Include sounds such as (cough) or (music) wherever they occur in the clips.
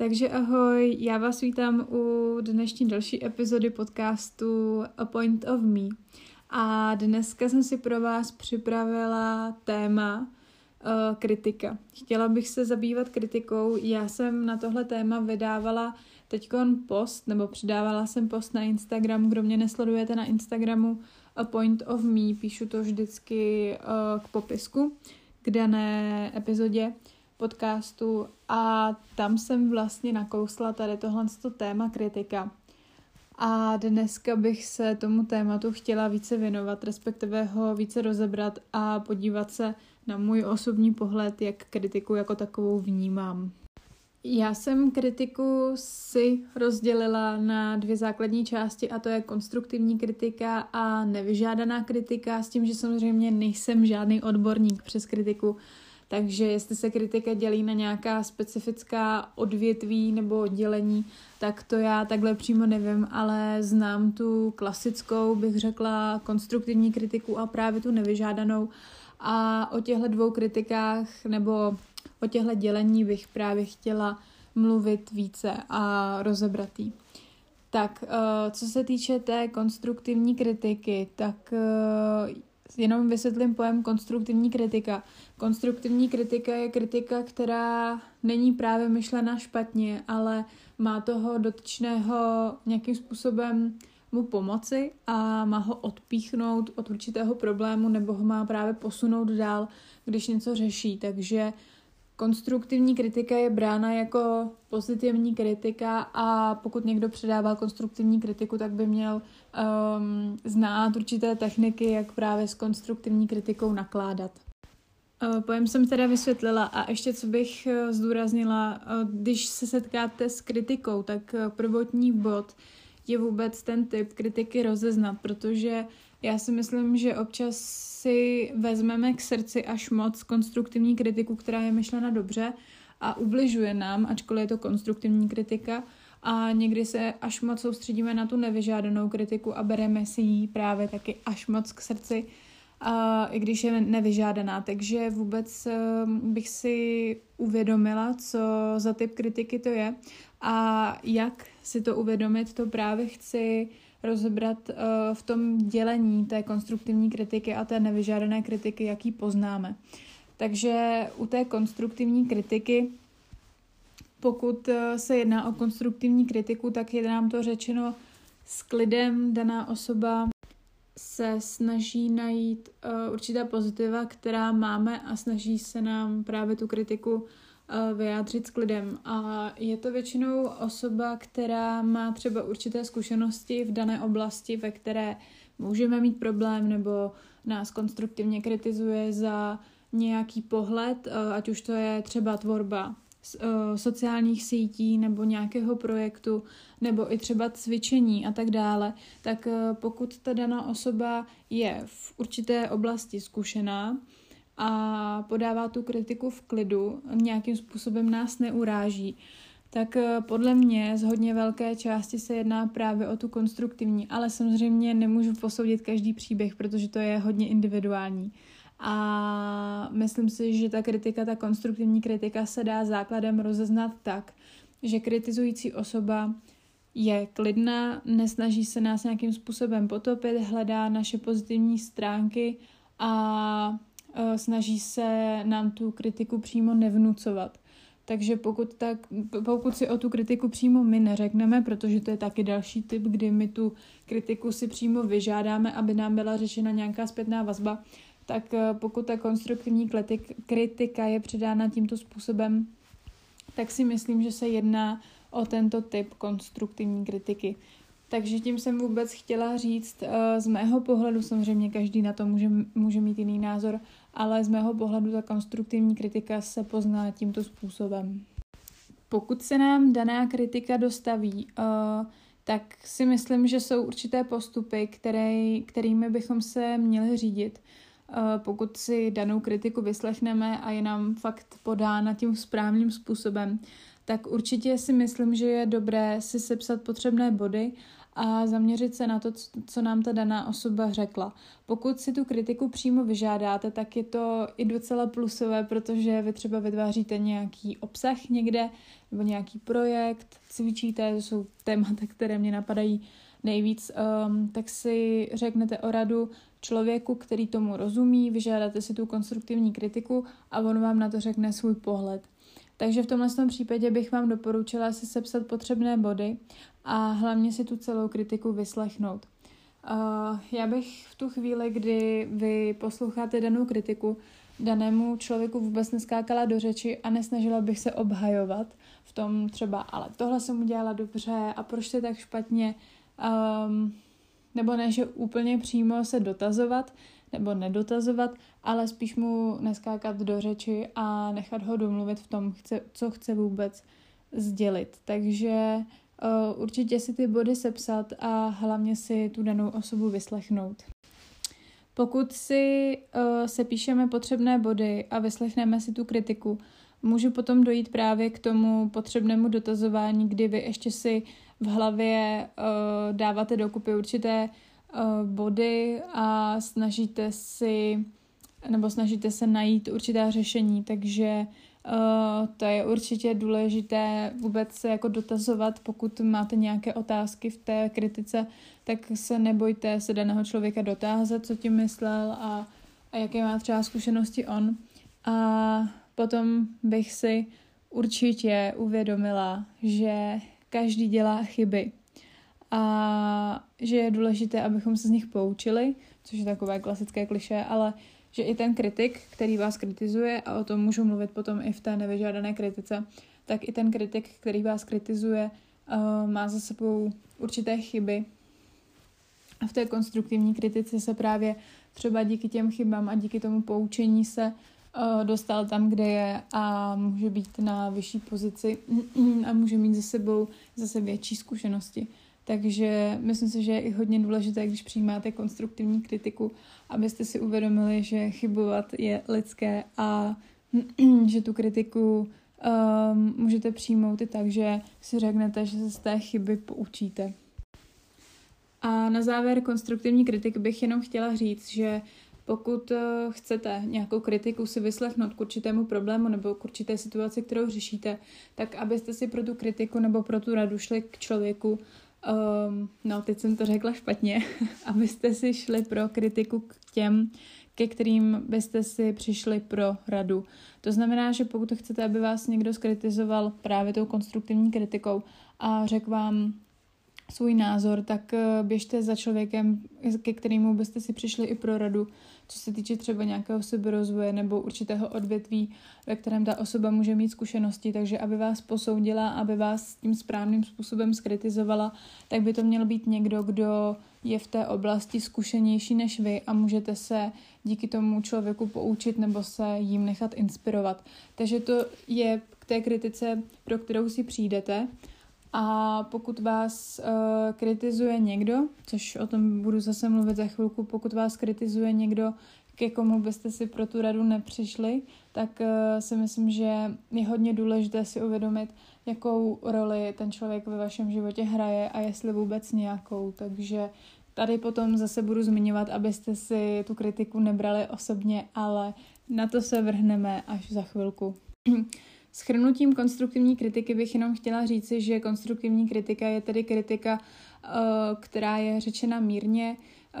Takže ahoj, já vás vítám u dnešní další epizody podcastu A Point of Me. A dneska jsem si pro vás připravila téma uh, kritika. Chtěla bych se zabývat kritikou. Já jsem na tohle téma vydávala teď post, nebo přidávala jsem post na Instagram. Kdo mě nesledujete na Instagramu A Point of Me, píšu to vždycky uh, k popisku k dané epizodě podcastu a tam jsem vlastně nakousla tady tohle téma kritika. A dneska bych se tomu tématu chtěla více věnovat, respektive ho více rozebrat a podívat se na můj osobní pohled, jak kritiku jako takovou vnímám. Já jsem kritiku si rozdělila na dvě základní části a to je konstruktivní kritika a nevyžádaná kritika s tím, že samozřejmě nejsem žádný odborník přes kritiku, takže jestli se kritika dělí na nějaká specifická odvětví nebo oddělení, tak to já takhle přímo nevím, ale znám tu klasickou, bych řekla, konstruktivní kritiku a právě tu nevyžádanou. A o těchto dvou kritikách nebo o těchto dělení bych právě chtěla mluvit více a rozebratý. Tak, eh, co se týče té konstruktivní kritiky, tak eh, jenom vysvětlím pojem konstruktivní kritika. Konstruktivní kritika je kritika, která není právě myšlena špatně, ale má toho dotyčného nějakým způsobem mu pomoci a má ho odpíchnout od určitého problému nebo ho má právě posunout dál, když něco řeší. Takže konstruktivní kritika je brána jako pozitivní kritika a pokud někdo předává konstruktivní kritiku, tak by měl um, znát určité techniky, jak právě s konstruktivní kritikou nakládat. Uh, pojem jsem teda vysvětlila a ještě co bych uh, zdůraznila, uh, když se setkáte s kritikou, tak prvotní bod je vůbec ten typ kritiky rozeznat, protože já si myslím, že občas si vezmeme k srdci až moc konstruktivní kritiku, která je myšlena dobře a ubližuje nám, ačkoliv je to konstruktivní kritika, a někdy se až moc soustředíme na tu nevyžádanou kritiku a bereme si ji právě taky až moc k srdci, a i když je nevyžádaná. Takže vůbec ehm, bych si uvědomila, co za typ kritiky to je a jak si to uvědomit, to právě chci rozebrat uh, v tom dělení té konstruktivní kritiky a té nevyžádané kritiky, jaký poznáme. Takže u té konstruktivní kritiky, pokud uh, se jedná o konstruktivní kritiku, tak je nám to řečeno s klidem daná osoba se snaží najít uh, určitá pozitiva, která máme a snaží se nám právě tu kritiku vyjádřit s klidem. A je to většinou osoba, která má třeba určité zkušenosti v dané oblasti, ve které můžeme mít problém nebo nás konstruktivně kritizuje za nějaký pohled, ať už to je třeba tvorba sociálních sítí nebo nějakého projektu, nebo i třeba cvičení a tak dále, tak pokud ta daná osoba je v určité oblasti zkušená, a podává tu kritiku v klidu, nějakým způsobem nás neuráží, tak eh, podle mě z hodně velké části se jedná právě o tu konstruktivní, ale samozřejmě nemůžu posoudit každý příběh, protože to je hodně individuální. A myslím si, že ta kritika, ta konstruktivní kritika se dá základem rozeznat tak, že kritizující osoba je klidná, nesnaží se nás nějakým způsobem potopit, hledá naše pozitivní stránky a snaží se nám tu kritiku přímo nevnucovat. Takže pokud, tak, pokud si o tu kritiku přímo my neřekneme, protože to je taky další typ, kdy my tu kritiku si přímo vyžádáme, aby nám byla řešena nějaká zpětná vazba, tak eh, pokud ta konstruktivní kritika je předána tímto způsobem, tak si myslím, že se jedná o tento typ konstruktivní kritiky. Takže tím jsem vůbec chtěla říct, eh, z mého pohledu, samozřejmě každý na to může, může mít jiný názor, ale z mého pohledu ta konstruktivní kritika se pozná tímto způsobem. Pokud se nám daná kritika dostaví, uh, tak si myslím, že jsou určité postupy, které, kterými bychom se měli řídit. Uh, pokud si danou kritiku vyslechneme a je nám fakt podána tím správným způsobem, tak určitě si myslím, že je dobré si sepsat potřebné body a zaměřit se na to, co nám ta daná osoba řekla. Pokud si tu kritiku přímo vyžádáte, tak je to i docela plusové, protože vy třeba vytváříte nějaký obsah někde nebo nějaký projekt, cvičíte, to jsou témata, které mě napadají nejvíc, um, tak si řeknete o radu člověku, který tomu rozumí, vyžádáte si tu konstruktivní kritiku a on vám na to řekne svůj pohled. Takže v tomhle případě bych vám doporučila si sepsat potřebné body a hlavně si tu celou kritiku vyslechnout. Uh, já bych v tu chvíli, kdy vy posloucháte danou kritiku, danému člověku vůbec neskákala do řeči a nesnažila bych se obhajovat v tom třeba, ale tohle jsem udělala dobře a proč to tak špatně, um, nebo ne, že úplně přímo se dotazovat, nebo nedotazovat, ale spíš mu neskákat do řeči a nechat ho domluvit v tom, co chce vůbec sdělit. Takže uh, určitě si ty body sepsat a hlavně si tu danou osobu vyslechnout. Pokud si uh, se píšeme potřebné body a vyslechneme si tu kritiku, může potom dojít právě k tomu potřebnému dotazování, kdy vy ještě si v hlavě uh, dáváte dokupy určité body a snažíte si nebo snažíte se najít určitá řešení, takže uh, to je určitě důležité vůbec se jako dotazovat, pokud máte nějaké otázky v té kritice, tak se nebojte se daného člověka dotázat, co tím myslel a, a jaké má třeba zkušenosti on. A potom bych si určitě uvědomila, že každý dělá chyby a že je důležité, abychom se z nich poučili, což je takové klasické kliše, ale že i ten kritik, který vás kritizuje, a o tom můžu mluvit potom i v té nevyžádané kritice, tak i ten kritik, který vás kritizuje, uh, má za sebou určité chyby. A v té konstruktivní kritice se právě třeba díky těm chybám a díky tomu poučení se uh, dostal tam, kde je a může být na vyšší pozici a může mít za sebou zase větší zkušenosti. Takže myslím si, že je i hodně důležité, když přijímáte konstruktivní kritiku, abyste si uvědomili, že chybovat je lidské a (clears throat) že tu kritiku um, můžete přijmout i tak, že si řeknete, že se z té chyby poučíte. A na závěr konstruktivní kritik bych jenom chtěla říct, že pokud eh, chcete nějakou kritiku si vyslechnout k určitému problému nebo k určité situaci, kterou řešíte, tak abyste si pro tu kritiku nebo pro tu radu šli k člověku, um, no teď jsem to řekla špatně, (laughs) abyste si šli pro kritiku k těm, ke kterým byste si přišli pro radu. To znamená, že pokud chcete, aby vás někdo skritizoval právě tou konstruktivní kritikou a řekl vám svůj názor, tak eh, běžte za člověkem, ke kterému byste si přišli i pro radu, co se týče třeba nějakého seberozvoje nebo určitého odvětví, ve kterém ta osoba může mít zkušenosti, takže aby vás posoudila, aby vás tím správným způsobem skritizovala, tak by to měl být někdo, kdo je v té oblasti zkušenější než vy a můžete se díky tomu člověku poučit nebo se jim nechat inspirovat. Takže to je k té kritice, pro kterou si přijdete. A pokud vás uh, kritizuje někdo, což o tom budu zase mluvit za chvilku, pokud vás kritizuje někdo, ke komu byste si pro tu radu nepřišli, tak uh, si myslím, že je hodně důležité si uvědomit, jakou roli ten člověk ve vašem životě hraje a jestli vůbec nějakou. Takže tady potom zase budu zmiňovat, abyste si tu kritiku nebrali osobně, ale na to se vrhneme až za chvilku. (clears throat) Schrnutím konstruktivní kritiky bych jenom chtěla říci, že konstruktivní kritika je tedy kritika, eh, která je řečena mírně. Eh,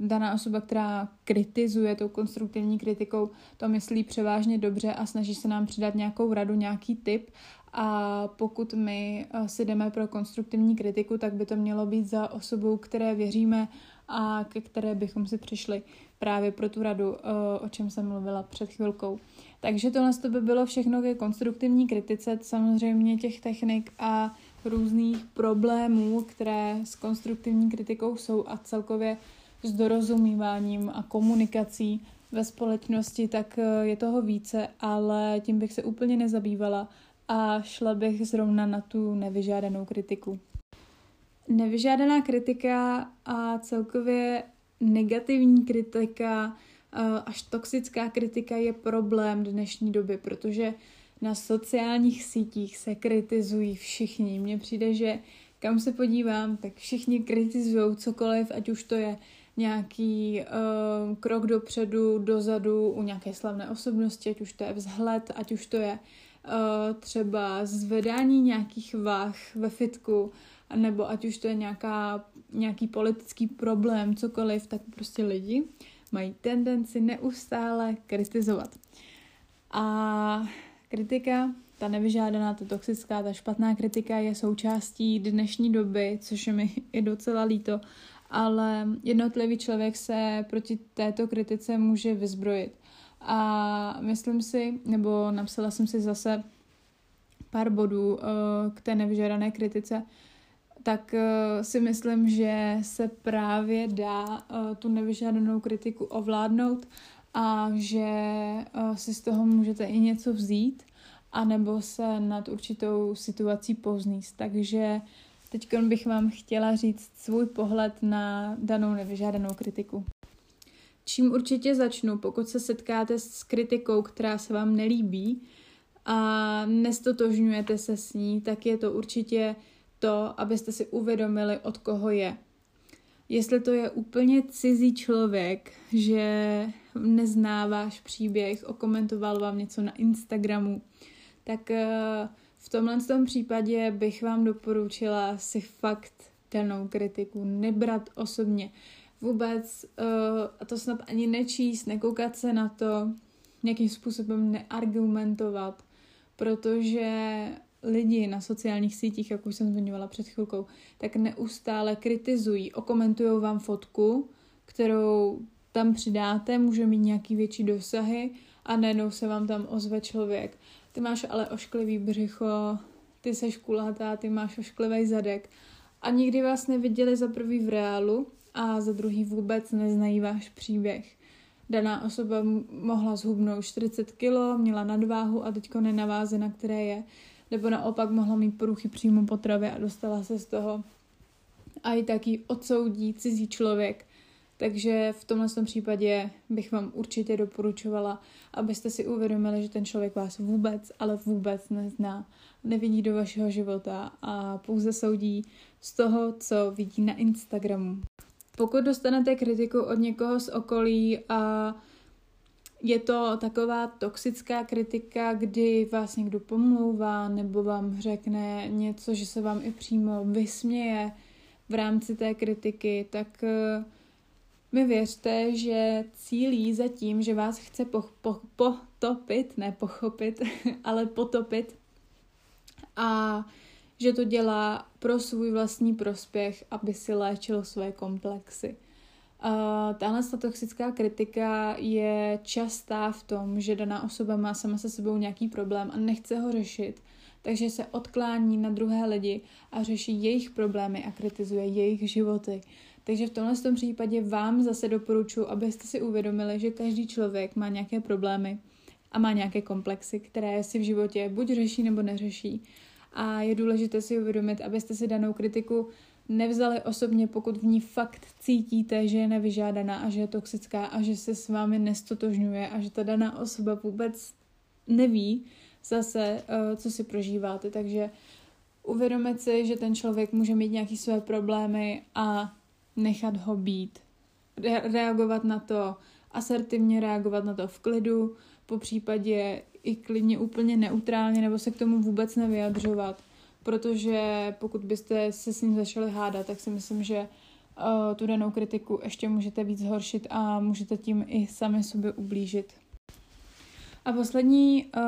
daná osoba, která kritizuje tou konstruktivní kritikou, to myslí převážně dobře a snaží se nám přidat nějakou radu, nějaký tip. A pokud my eh, si jdeme pro konstruktivní kritiku, tak by to mělo být za osobou, které věříme a ke které bychom si přišli právě pro tu radu, o čem jsem mluvila před chvilkou. Takže tohle to by bylo všechno ke konstruktivní kritice, samozřejmě těch technik a různých problémů, které s konstruktivní kritikou jsou a celkově s dorozumíváním a komunikací ve společnosti, tak eh, je toho více, ale tím bych se úplně nezabývala a šla bych zrovna na tu nevyžádanou kritiku. Nevyžádaná kritika a celkově negativní kritika Eh, až toxická kritika je problém dnešní doby, protože na sociálních sítích se kritizují všichni. Mně přijde, že kam se podívám, tak všichni kritizují cokoliv, ať už to je nějaký uh, krok dopředu, dozadu u nějaké slavné osobnosti, ať už to je vzhled, ať už to je uh, třeba zvedání nějakých váh ve fitku, nebo ať už to je nějaká, nějaký politický problém, cokoliv, tak prostě lidi mají tendenci neustále kritizovat. A kritika, ta nevyžádaná, ta toxická, ta špatná kritika je součástí dnešní doby, což je mi (laughs) i docela líto, ale jednotlivý člověk se proti této kritice může vyzbrojit. A myslím si, nebo napsala jsem si zase pár bodů uh, k té nevyžádané kritice, tak uh, si myslím, že se právě dá uh, tu nevyžádanou kritiku ovládnout a že uh, si z toho můžete i něco vzít, anebo se nad určitou situací pozníst. Takže teď bych vám chtěla říct svůj pohled na danou nevyžádanou kritiku. Čím určitě začnu, pokud se setkáte s kritikou, která se vám nelíbí a nestotožňujete se s ní, tak je to určitě to, abyste si uvědomili, od koho je. Jestli to je úplně cizí člověk, že nezná váš příběh, okomentoval vám něco na Instagramu, tak eh, v tomhle tom případě bych vám doporučila si fakt danou kritiku nebrat osobně. Vůbec, uh, a to snad ani nečíst, nekoukat se na to, nějakým způsobem neargumentovat, protože lidi na sociálních sítích, jak už jsem zmiňovala před chvilkou, tak neustále kritizují, okomentují vám fotku, kterou tam přidáte, může mít nějaký větší dosahy a najednou se vám tam ozve člověk. Ty máš ale ošklivý břicho, ty seš kulatá, ty máš ošklivý zadek a nikdy vás neviděli za prvý v reálu a za druhý vůbec neznají váš příběh. Daná osoba mohla zhubnout 40 kg, měla nadváhu a teďko nenaváze, na které je nebo naopak mohla mít poruchy příjmu potravy a dostala se z toho a i taky odsoudí cizí člověk. Takže v tomhle tom případě bych vám určitě doporučovala, abyste si uvědomili, že ten člověk vás vůbec, ale vůbec nezná, nevidí do vašeho života a pouze soudí z toho, co vidí na Instagramu. Pokud dostanete kritiku od někoho z okolí a je to taková toxická kritika, kdy vás někdo pomlouvá nebo vám řekne něco, že se vám i přímo vysměje v rámci té kritiky, tak eh, mi věřte, že cílí za tím, že vás chce po, po, potopit, ne pochopit, (laughs) ale potopit a že to dělá pro svůj vlastní prospěch, aby si léčil své komplexy. Uh, tahle toxická kritika je častá v tom, že daná osoba má sama se sebou nějaký problém a nechce ho řešit, takže se odklání na druhé lidi a řeší jejich problémy a kritizuje jejich životy. Takže v tomhle tom případě vám zase doporučuji, abyste si uvědomili, že každý člověk má nějaké problémy a má nějaké komplexy, které si v životě buď řeší nebo neřeší. A je důležité si uvědomit, abyste si danou kritiku nevzali osobně, pokud v ní fakt cítíte, že je nevyžádaná a že je toxická a že se s vámi nestotožňuje a že ta daná osoba vůbec neví zase, eh, co si prožíváte. Takže uvědomit si, že ten člověk může mít nějaké své problémy a nechat ho být. Re- reagovat na to, asertivně reagovat na to v klidu, po případě i klidně úplně neutrálně nebo se k tomu vůbec nevyjadřovat protože pokud byste se s ním začali hádat, tak si myslím, že uh, tu danou kritiku ještě můžete víc zhoršit a můžete tím i sami sobě ublížit. A poslední uh,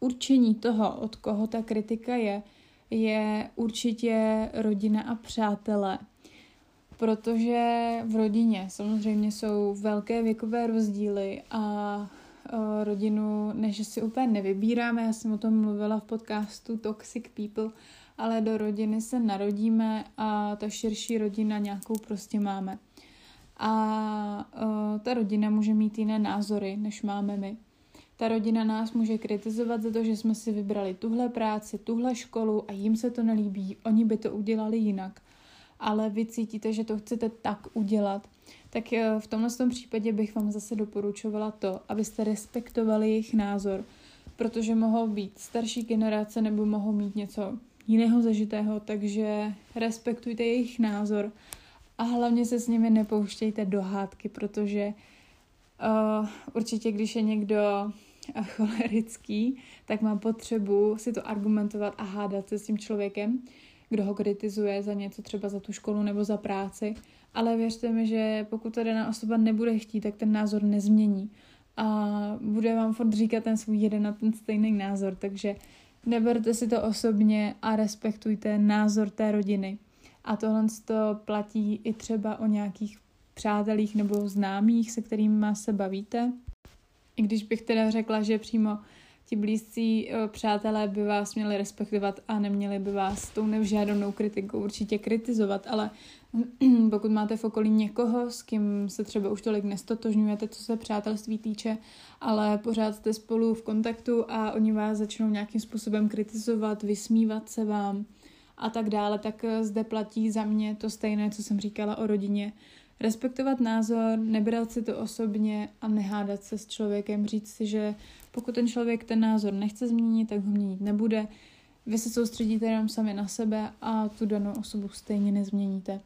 určení toho, od koho ta kritika je, je určitě rodina a přátelé. Protože v rodině samozřejmě jsou velké věkové rozdíly a uh, rodinu, než si úplně nevybíráme, já jsem o tom mluvila v podcastu Toxic People, ale do rodiny se narodíme a ta širší rodina nějakou prostě máme. A uh, ta rodina může mít jiné názory, než máme my. Ta rodina nás může kritizovat za to, že jsme si vybrali tuhle práci, tuhle školu a jim se to nelíbí, oni by to udělali jinak. Ale vy cítíte, že to chcete tak udělat, tak e, v tomhle tom případě bych vám zase doporučovala to, abyste respektovali jejich názor, protože mohou být starší generace nebo mohou mít něco jiného zažitého, takže respektujte jejich názor a hlavně se s nimi nepouštějte do hádky, protože uh, určitě, když je někdo cholerický, tak má potřebu si to argumentovat a hádat se s tím člověkem, kdo ho kritizuje za něco, třeba za tu školu nebo za práci. Ale věřte mi, že pokud to daná osoba nebude chtít, tak ten názor nezmění. A bude vám furt říkat ten svůj jeden a ten stejný názor. Takže neberte si to osobně a respektujte názor té rodiny. A tohle to platí i třeba o nějakých přátelích nebo známých, se kterými se bavíte. I když bych teda řekla, že přímo ti blízcí eh, přátelé by vás měli respektovat a neměli by vás tou nevžádanou kritikou určitě kritizovat, ale (clears throat) pokud máte v okolí někoho, s kým se třeba už tolik nestotožňujete, co se přátelství týče, ale pořád jste spolu v kontaktu a oni vás začnou nějakým způsobem kritizovat, vysmívat se vám a tak dále, tak eh, zde platí za mě to stejné, co jsem říkala o rodině. Respektovat názor, nebrat si to osobně a nehádat se s člověkem, říct si, že pokud ten člověk ten názor nechce změnit, tak ho měnit nebude. Vy se soustředíte jenom sami na sebe a tu danou osobu stejně nezměníte.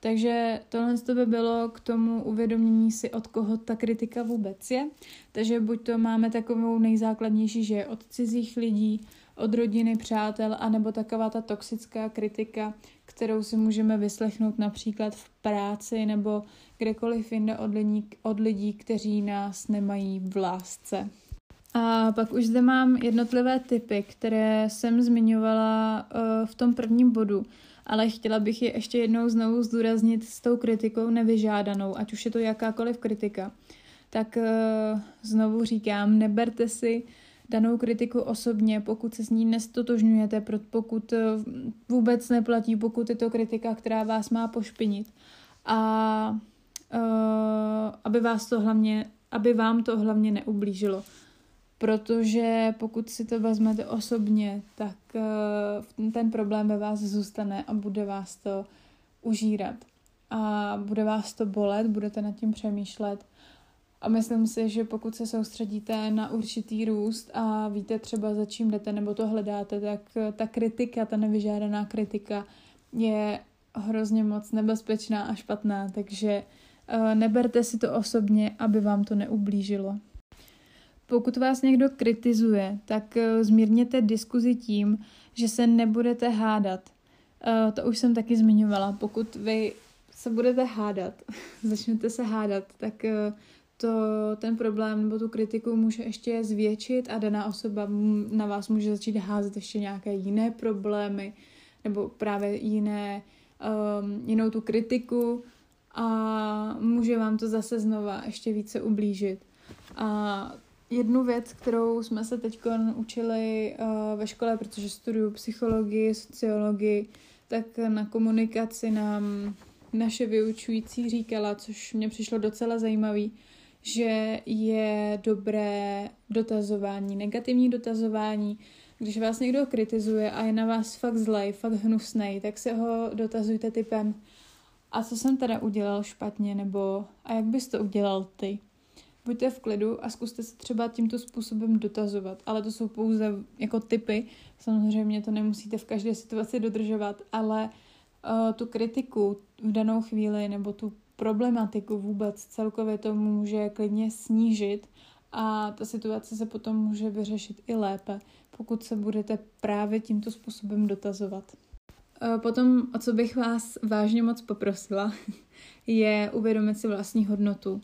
Takže tohle by bylo k tomu uvědomění si, od koho ta kritika vůbec je. Takže buď to máme takovou nejzákladnější, že je od cizích lidí, od rodiny, přátel, anebo taková ta toxická kritika, kterou si můžeme vyslechnout například v práci nebo kdekoliv jinde od lidí, od lidí kteří nás nemají v lásce. A pak už zde mám jednotlivé typy, které jsem zmiňovala uh, v tom prvním bodu, ale chtěla bych je ještě jednou znovu zdůraznit s tou kritikou nevyžádanou, ať už je to jakákoliv kritika. Tak uh, znovu říkám, neberte si danou kritiku osobně, pokud se s ní nestotožňujete, pokud uh, vůbec neplatí, pokud je to kritika, která vás má pošpinit. A uh, aby vás to hlavně, aby vám to hlavně neublížilo protože pokud si to vezmete osobně, tak uh, ten problém ve vás zůstane a bude vás to užírat. A bude vás to bolet, budete nad tím přemýšlet. A myslím si, že pokud se soustředíte na určitý růst a víte třeba za čím jdete nebo to hledáte, tak ta kritika, ta nevyžádaná kritika je hrozně moc nebezpečná a špatná, takže uh, neberte si to osobně, aby vám to neublížilo. Pokud vás někdo kritizuje, tak eh, zmírněte diskuzi tím, že se nebudete hádat. Eh, to už jsem taky zmiňovala. Pokud vy se budete hádat, (laughs) začnete se hádat, tak eh, to ten problém nebo tu kritiku může ještě zvětšit a daná osoba na vás může začít házet ještě nějaké jiné problémy nebo právě jiné, um, jinou tu kritiku a může vám to zase znova ještě více ublížit. A jednu věc, kterou jsme se teď učili uh, ve škole, protože studuju psychologii, sociologii, tak na komunikaci nám naše vyučující říkala, což mě přišlo docela zajímavý, že je dobré dotazování, negativní dotazování. Když vás někdo kritizuje a je na vás fakt zlej, fakt hnusnej, tak se ho dotazujte typem a co jsem teda udělal špatně, nebo a jak bys to udělal ty? buďte v klidu a zkuste se třeba tímto způsobem dotazovat. Ale to jsou pouze jako typy. Samozřejmě to nemusíte v každé situaci dodržovat, ale uh, tu kritiku v danou chvíli nebo tu problematiku vůbec celkově to může klidně snížit a ta situace se potom může vyřešit i lépe, pokud se budete právě tímto způsobem dotazovat. Eh, potom, o co bych vás vážně moc poprosila, (laughs) je uvědomit si vlastní hodnotu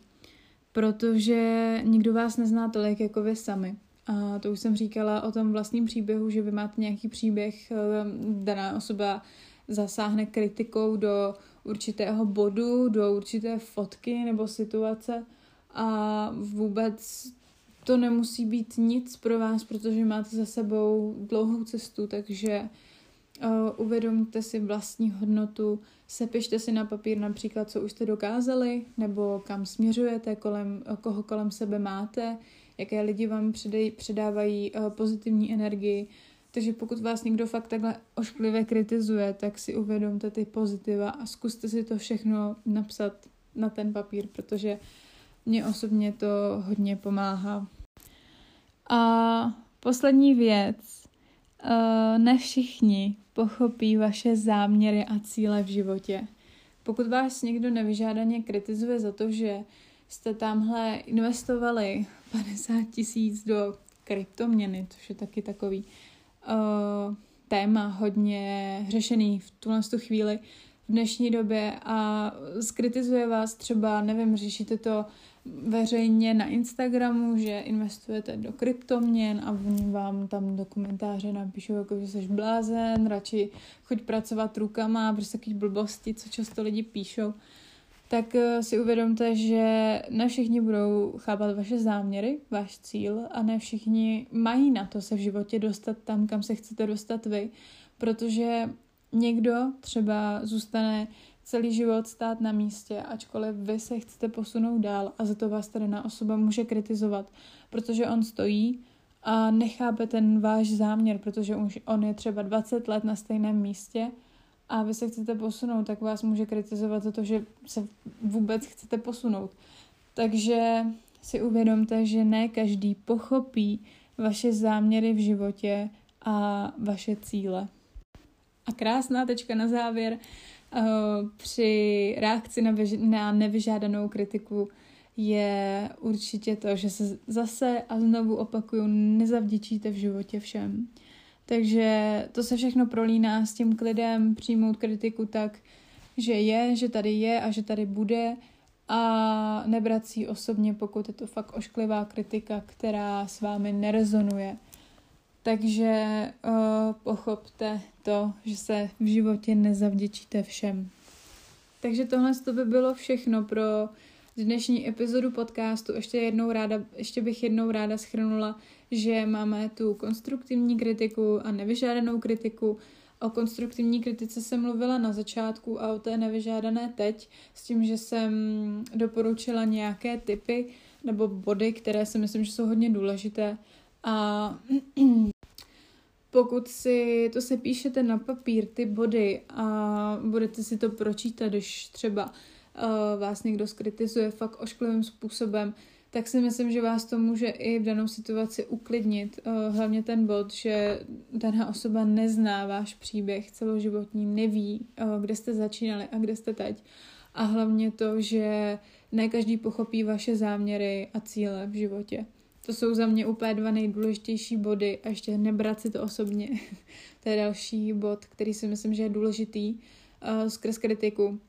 protože nikdo vás nezná tolik jako vy sami. A to už jsem říkala o tom vlastním příběhu, že vy máte nějaký příběh, eh, daná osoba zasáhne kritikou do určitého bodu, do určité fotky nebo situace a vůbec to nemusí být nic pro vás, protože máte za sebou dlouhou cestu, takže Uh, uvědomte si vlastní hodnotu, sepište si na papír například, co už jste dokázali, nebo kam směřujete, kolem, koho kolem sebe máte, jaké lidi vám předej, předávají uh, pozitivní energii. Takže pokud vás někdo fakt takhle ošklivě kritizuje, tak si uvědomte ty pozitiva a zkuste si to všechno napsat na ten papír, protože mě osobně to hodně pomáhá. A poslední věc, Uh, ne všichni pochopí vaše záměry a cíle v životě. Pokud vás někdo nevyžádaně kritizuje za to, že jste tamhle investovali (laughs) 50 tisíc do kryptoměny, což je taky takový uh, téma hodně řešený v tuhle chvíli v dnešní době a skritizuje vás třeba, nevím, řešíte to veřejně na Instagramu, že investujete do kryptoměn a oni vám tam do komentáře napíšou, jako, že jsi blázen, radši choď pracovat rukama, prostě takový blbosti, co často lidi píšou, tak eh, si uvědomte, že ne všichni budou chápat vaše záměry, váš cíl a ne všichni mají na to se v životě dostat tam, kam se chcete dostat vy, protože někdo třeba zůstane celý život stát na místě, ačkoliv vy se chcete posunout dál a za to vás ta daná osoba může kritizovat, protože on stojí a nechápe ten váš záměr, protože už on je třeba 20 let na stejném místě a vy se chcete posunout, tak vás může kritizovat za to, že se vůbec chcete posunout. Takže si uvědomte, že ne každý pochopí vaše záměry v životě a vaše cíle. A krásná tečka na závěr. Eh, při reakci na, vyž- na nevyžádanou kritiku je určitě to, že se zase a znovu opakuju, nezavděčíte v životě všem. Takže to se všechno prolíná s tím klidem, přijmout kritiku tak, že je, že tady je a že tady bude a nebrat si osobně, pokud je to fakt ošklivá kritika, která s vámi nerezonuje. Takže uh, pochopte to, že se v životě nezavděčíte všem. Takže tohle to by bylo všechno pro dnešní epizodu podcastu. Ještě, jednou ráda, ještě bych jednou ráda schrnula, že máme tu konstruktivní kritiku a nevyžádanou kritiku. O konstruktivní kritice jsem mluvila na začátku a o té nevyžádané teď, s tím, že jsem doporučila nějaké typy nebo body, které si myslím, že jsou hodně důležité. A (clears throat) pokud si to se píšete na papír, ty body a budete si to pročítat, když třeba vás někdo skritizuje fakt ošklivým způsobem, tak si myslím, že vás to může i v danou situaci uklidnit. Uh, hlavně ten bod, že daná osoba nezná váš příběh celoživotní, neví, uh, kde jste začínali a kde jste teď. A hlavně to, že ne každý pochopí vaše záměry a cíle v životě. To jsou za mě úplně dva nejdůležitější body a ještě nebrat si to osobně. (laughs) to je další bod, který si myslím, že je důležitý uh, skrz kritiku.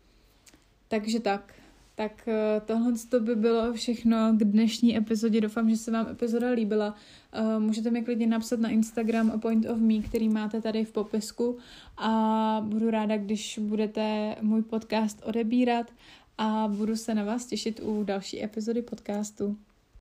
Takže tak. Tak uh, tohle to by bylo všechno k dnešní epizodě. Doufám, že se vám epizoda líbila. Uh, můžete mi klidně napsat na Instagram a Point of Me, který máte tady v popisku a budu ráda, když budete můj podcast odebírat a budu se na vás těšit u další epizody podcastu.